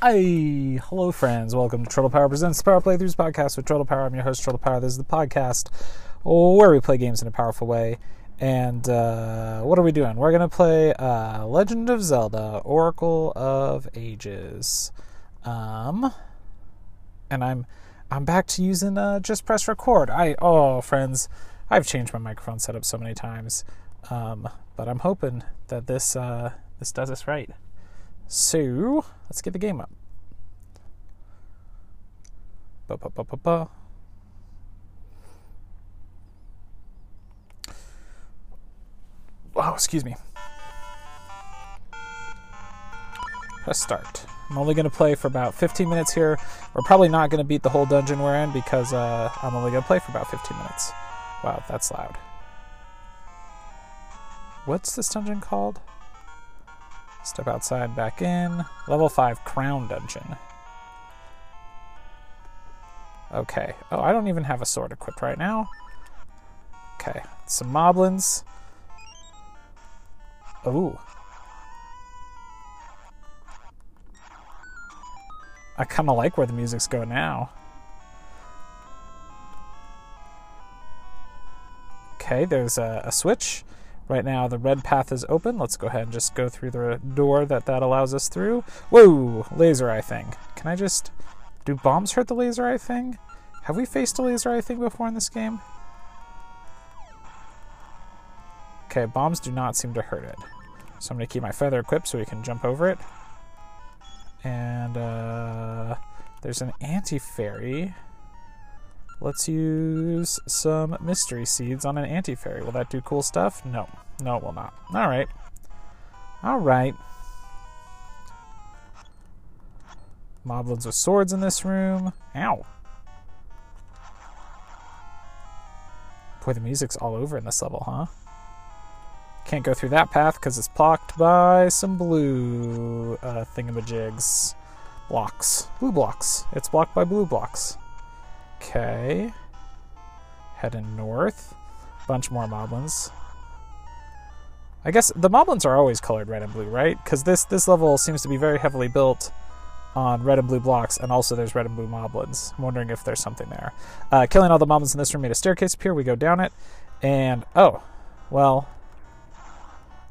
Hi, hello, friends. Welcome to Chortle Power Presents the Power Playthroughs podcast with Chortle Power. I'm your host, Chortle Power. This is the podcast where we play games in a powerful way. And uh, what are we doing? We're going to play uh, Legend of Zelda Oracle of Ages. Um, and I'm I'm back to using uh, just press record. I oh, friends, I've changed my microphone setup so many times, um, but I'm hoping that this uh, this does us right. So let's get the game up. Ba, ba, ba, ba, ba. Oh, excuse me. Press start. I'm only going to play for about 15 minutes here. We're probably not going to beat the whole dungeon we're in because uh, I'm only going to play for about 15 minutes. Wow, that's loud. What's this dungeon called? Step outside, back in. Level 5 Crown Dungeon. Okay. Oh, I don't even have a sword equipped right now. Okay. Some moblins. Ooh. I kind of like where the music's going now. Okay, there's a, a, switch. Right now, the red path is open. Let's go ahead and just go through the door that that allows us through. Whoa! Laser eye thing. Can I just... Do bombs hurt the laser eye thing? Have we faced a laser eye thing before in this game? Okay, bombs do not seem to hurt it. So I'm going to keep my feather equipped so we can jump over it. And uh, there's an anti-fairy. Let's use some mystery seeds on an anti-fairy. Will that do cool stuff? No. No, it will not. All right. All right. Moblins with swords in this room. Ow. Boy, the music's all over in this level, huh? Can't go through that path because it's blocked by some blue uh, thingamajigs. Blocks. Blue blocks. It's blocked by blue blocks. Okay. Heading north. Bunch more moblins. I guess the moblins are always colored red and blue, right? Because this, this level seems to be very heavily built on red and blue blocks, and also there's red and blue moblins. I'm wondering if there's something there. Uh, killing all the moblins in this room made a staircase appear. We go down it, and oh, well,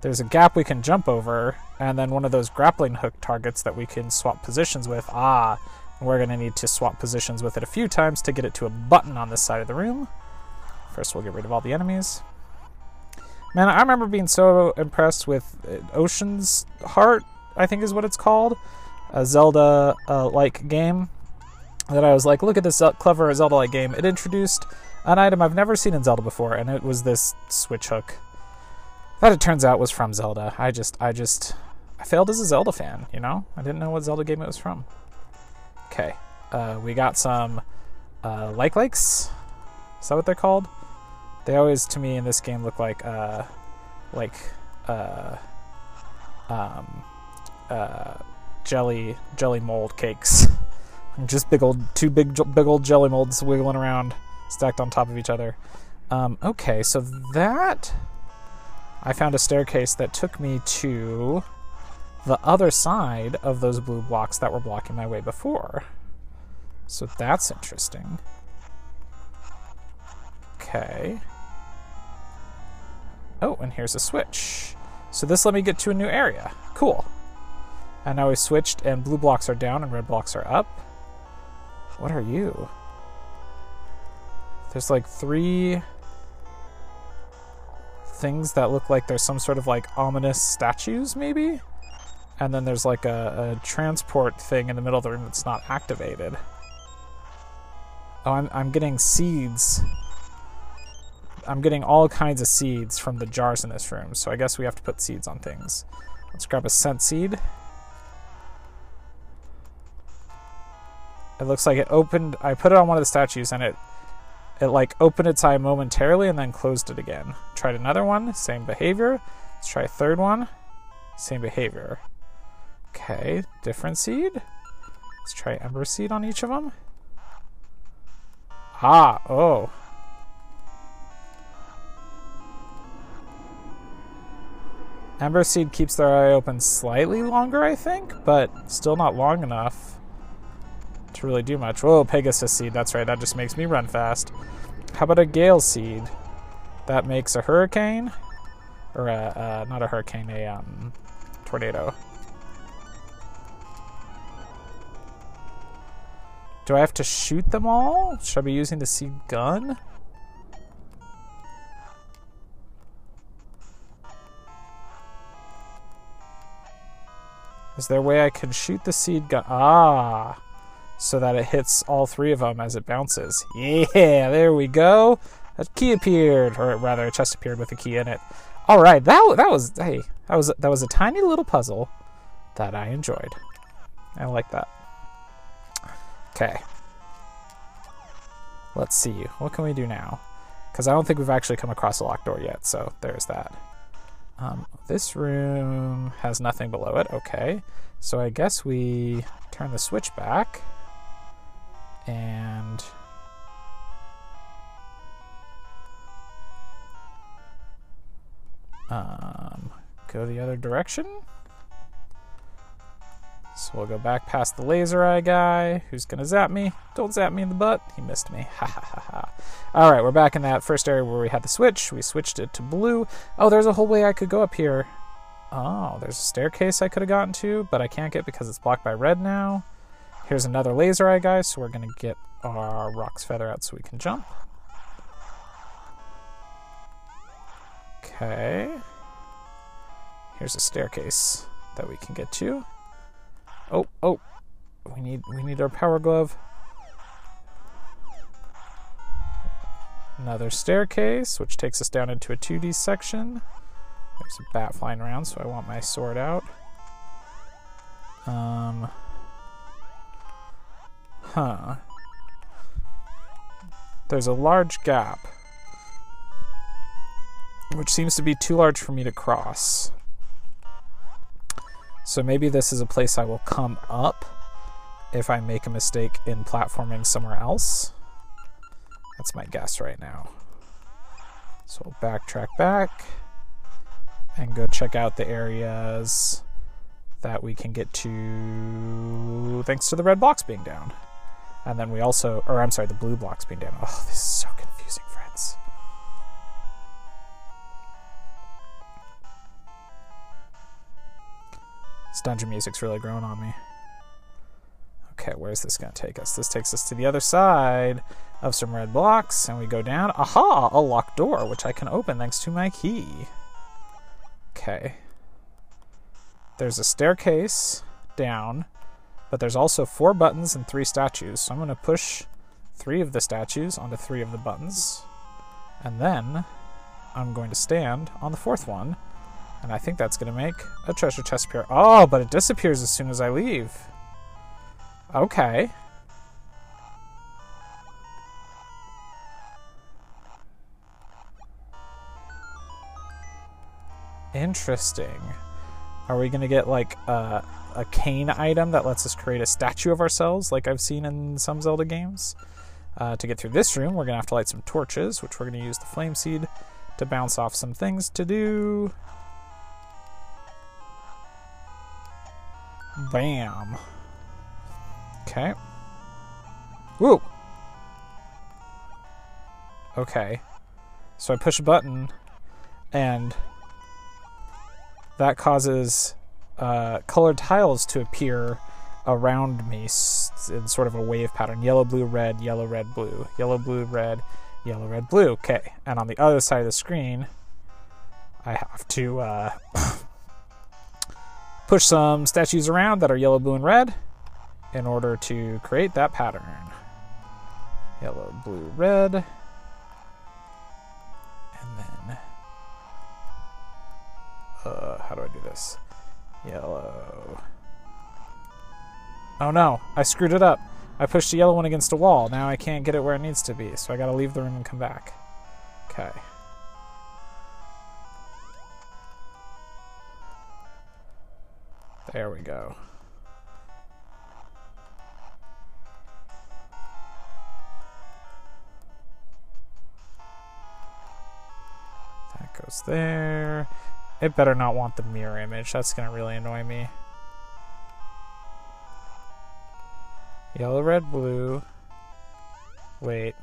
there's a gap we can jump over, and then one of those grappling hook targets that we can swap positions with. Ah, we're going to need to swap positions with it a few times to get it to a button on this side of the room. First, we'll get rid of all the enemies. Man, I remember being so impressed with uh, Ocean's Heart, I think is what it's called, a Zelda-like uh, game, that I was like, look at this clever Zelda-like game. It introduced an item I've never seen in Zelda before, and it was this switch hook that it turns out was from Zelda. I just, I just, I failed as a Zelda fan, you know? I didn't know what Zelda game it was from. Okay, uh, we got some uh, like likes. Is that what they're called? They always, to me, in this game, look like, uh, like, uh, um, uh, jelly, jelly mold cakes. just big old, two big, big old jelly molds wiggling around, stacked on top of each other. Um, okay, so that I found a staircase that took me to the other side of those blue blocks that were blocking my way before. So that's interesting. Okay. Oh, and here's a switch. So this let me get to a new area. Cool. And now we switched and blue blocks are down and red blocks are up. What are you? There's like three things that look like there's some sort of like ominous statues, maybe? And then there's like a, a transport thing in the middle of the room that's not activated. Oh, I'm, I'm getting seeds. I'm getting all kinds of seeds from the jars in this room, so I guess we have to put seeds on things. Let's grab a scent seed. It looks like it opened, I put it on one of the statues and it it like opened its eye momentarily and then closed it again. Tried another one, same behavior. Let's try a third one, same behavior. Okay, different seed. Let's try ember seed on each of them. Ah, oh. Ember Seed keeps their eye open slightly longer, I think, but still not long enough to really do much. Whoa, Pegasus Seed, that's right, that just makes me run fast. How about a Gale Seed? That makes a Hurricane? Or a, uh, not a Hurricane, a um, Tornado. Do I have to shoot them all? Should I be using the seed gun? Is there a way I can shoot the seed gun? Ah, so that it hits all three of them as it bounces. Yeah, there we go. A key appeared, or rather, a chest appeared with a key in it. All right, that that was hey, that was that was a tiny little puzzle that I enjoyed. I like that. Okay. Let's see. What can we do now? Because I don't think we've actually come across a locked door yet, so there's that. Um, this room has nothing below it. Okay. So I guess we turn the switch back and um, go the other direction. So we'll go back past the laser eye guy, who's gonna zap me. Don't zap me in the butt. He missed me. Ha ha ha ha. All right, we're back in that first area where we had the switch. We switched it to blue. Oh, there's a whole way I could go up here. Oh, there's a staircase I could have gotten to, but I can't get because it's blocked by red now. Here's another laser eye guy, so we're gonna get our Roc's Feather out so we can jump. Okay. Here's a staircase that we can get to. Oh, oh. We need we need our power glove. Another staircase, which takes us down into a 2D section. There's a bat flying around, so I want my sword out. Um. Huh. There's a large gap, which seems to be too large for me to cross. So maybe this is a place I will come up if I make a mistake in platforming somewhere else. That's my guess right now. So we'll backtrack back and go check out the areas that we can get to thanks to the red blocks being down. And then we also, or I'm sorry, the blue blocks being down. Oh, this is so confusing, friends. Dungeon music's really growing on me. Okay, where's this going to take us? This takes us to the other side of some red blocks, and we go down. Aha! A locked door, which I can open thanks to my key. Okay. There's a staircase down, but there's also four buttons and three statues. So I'm going to push three of the statues onto three of the buttons. And then I'm going to stand on the fourth one and I think that's going to make a treasure chest appear. Oh, but it disappears as soon as I leave. Okay. Interesting. Are we going to get like a, a cane item that lets us create a statue of ourselves like I've seen in some Zelda games? Uh, to get through this room, we're going to have to light some torches, which we're going to use the flame seed to bounce off some things to do. Bam. Okay. Woo! Okay. So I push a button, and that causes uh, colored tiles to appear around me in sort of a wave pattern yellow, blue, red, yellow, red, blue, yellow, blue, red, yellow, red, blue. Okay. And on the other side of the screen, I have to uh, push some statues around that are yellow, blue, and red in order to create that pattern. Yellow, blue, red. And then, uh, how do I do this? Yellow. Oh no, I screwed it up. I pushed the yellow one against a wall. Now I can't get it where it needs to be, so I gotta leave the room and come back. Okay. There we go. That goes there. It better not want the mirror image. That's going to really annoy me. Yellow, red, blue. Wait.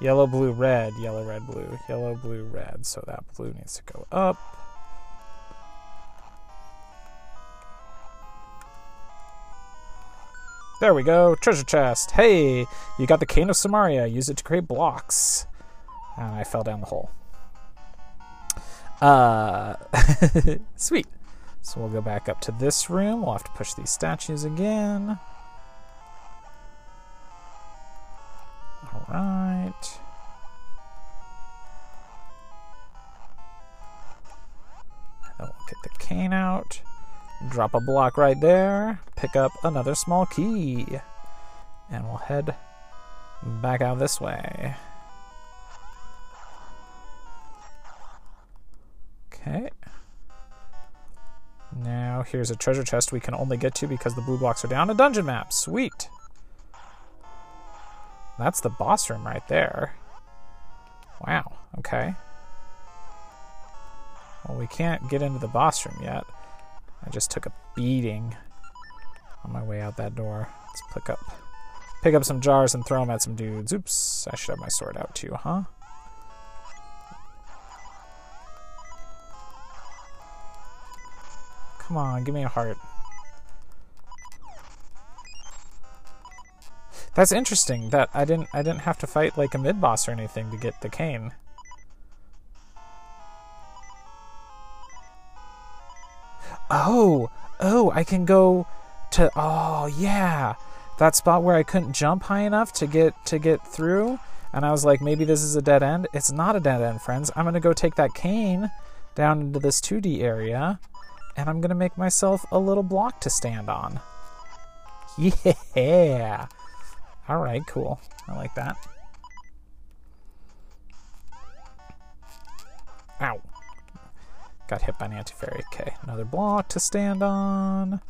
Yellow, blue, red. Yellow, red, blue. Yellow, blue, red. So that blue needs to go up. There we go. Treasure chest. Hey, you got the Cane of Somaria. Use it to create blocks. And I fell down the hole. Uh, sweet. So we'll go back up to this room. We'll have to push these statues again. All right. Then we'll get the cane out. Drop a block right there. Pick up another small key. And we'll head back out this way. Okay. Now here's a treasure chest we can only get to because the blue blocks are down. A dungeon map. Sweet. That's the boss room right there. Wow. Okay. Well, we can't get into the boss room yet. I just took a beating on my way out that door. Let's pick up pick up some jars and throw them at some dudes. Oops, I should have my sword out too, huh? Come on, give me a heart. That's interesting that I didn't I didn't have to fight like a mid boss or anything to get the cane. Oh, oh, I can go to oh yeah. That spot where I couldn't jump high enough to get to get through and I was like maybe this is a dead end. It's not a dead end, friends. I'm to go take that cane down into this 2D area and I'm to make myself a little block to stand on. Yeah. All right, cool. I like that. Got hit by an anti-fairy. Okay, another block to stand on.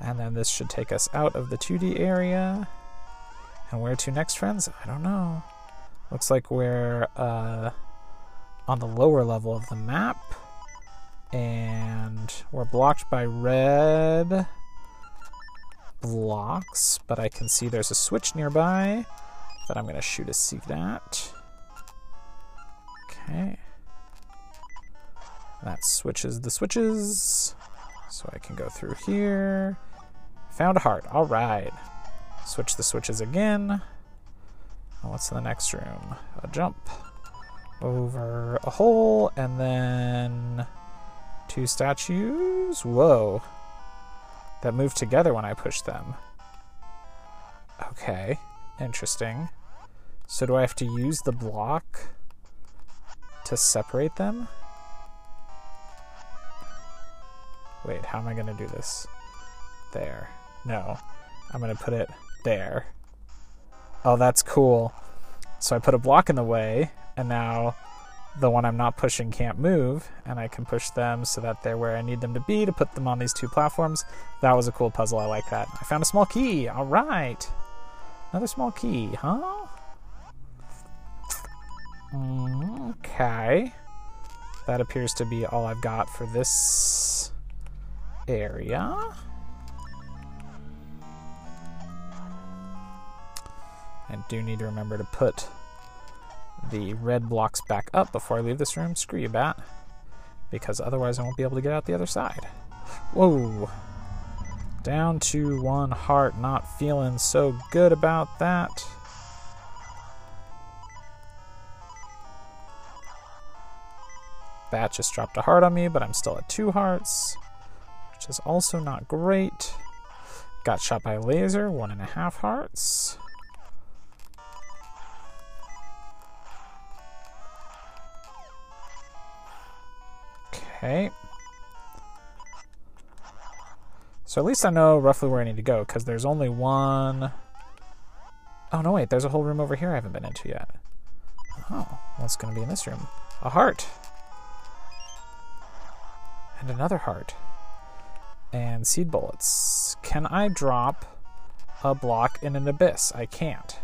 And then this should take us out of the 2D area. And where to next, friends? I don't know. Looks like we're uh, on the lower level of the map. And we're blocked by red blocks, but I can see there's a switch nearby that I'm going to shoot a seed at. Okay. That switches the switches. So I can go through here. Found a heart. All right. Switch the switches again. What's in the next room? A jump over a hole and then two statues. Whoa. That move together when I push them. Okay. Interesting. So do I have to use the block to separate them? Wait, how am I to do this? There. No. I'm to put it there. Oh, that's cool. So I put a block in the way, and now the one I'm not pushing can't move, and I can push them so that they're where I need them to be to put them on these two platforms. That was a cool puzzle. I like that. I found a small key. All right. Another small key, huh? Mm-hmm. Okay. That appears to be all I've got for this area. I do need to remember to put the red blocks back up before I leave this room. Screw you, bat. Because otherwise I won't be able to get out the other side. Whoa. Down to one heart. Not feeling so good about that. Bat just dropped a heart on me, but I'm still at two hearts, which is also not great. Got shot by a laser, one and a half hearts. Okay. So at least I know roughly where I need to go, because there's only one... Oh, no, wait, there's a whole room over here I haven't been into yet. Oh, what's going to be in this room? A heart! And another heart. And seed bullets. Can I drop a block in an abyss? I can't.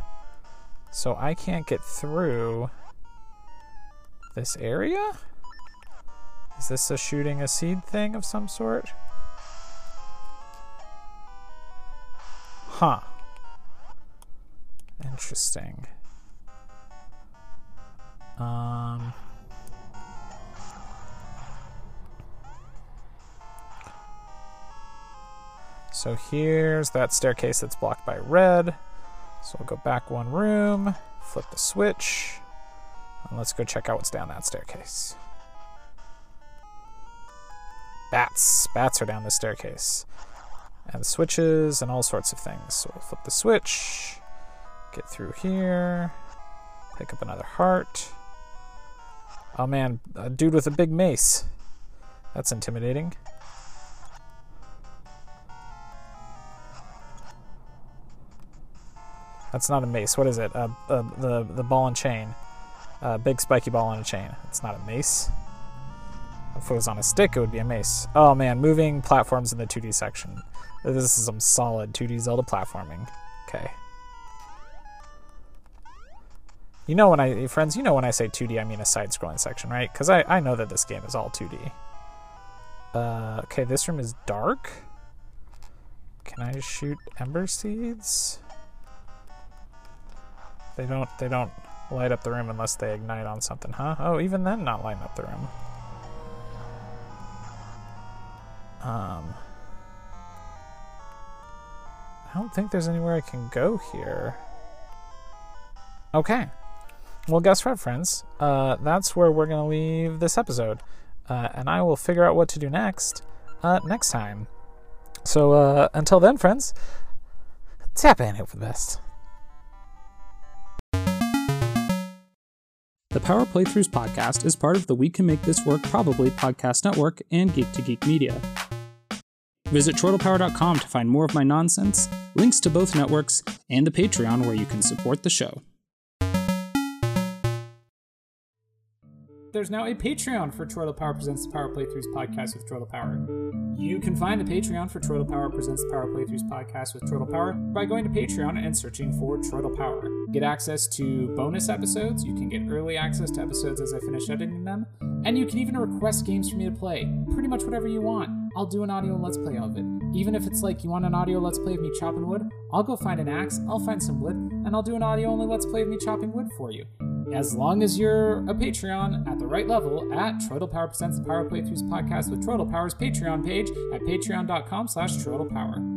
So I can't get through this area? Is this a shooting a seed thing of some sort? Huh. Interesting. Um. So here's that staircase that's blocked by red. So we'll go back one room, flip the switch, and let's go check out what's down that staircase. Bats. Bats are down the staircase. And switches and all sorts of things. So we'll flip the switch, get through here, pick up another heart. Oh man, a dude with a big mace. That's intimidating. That's not a mace. What is it? Uh, uh, the the ball and chain. Uh, big spiky ball on a chain. It's not a mace. If it was on a stick, it would be a mace. Oh man, moving platforms in the 2D section. This is some solid 2D Zelda platforming. Okay. You know when I, friends, you know when I say 2D, I mean a side-scrolling section, right? Because I, I know that this game is all 2D. Uh, okay, this room is dark. Can I shoot ember seeds? They don't they don't light up the room unless they ignite on something, huh? Oh, even then not lighting up the room. Um I don't think there's anywhere I can go here. Okay. Well, guess what, friends? Uh, that's where we're going to leave this episode. Uh, and I will figure out what to do next uh, next time. So uh, until then, friends, tap in, hope for the best. The Power Playthroughs podcast is part of the We Can Make This Work Probably podcast network and Geek to Geek Media. Visit chortlepower.com to find more of my nonsense, links to both networks, and the Patreon where you can support the show. there's now a Patreon for Chortle Power Presents the Power Playthroughs podcast with Chortle Power. You can find the Patreon for Chortle Power Presents the Power Playthroughs podcast with Chortle Power by going to Patreon and searching for Chortle Power. Get access to bonus episodes, you can get early access to episodes as I finish editing them, and you can even request games for me to play. Pretty much whatever you want. I'll do an audio let's play of it. Even if it's like you want an audio let's play of me chopping wood, I'll go find an axe, I'll find some wood, and I'll do an audio only let's play of me chopping wood for you as long as you're a Patreon at the right level at Chortle Power Presents the Power Playthroughs podcast with Chortle Power's Patreon page at patreon.com slash Power.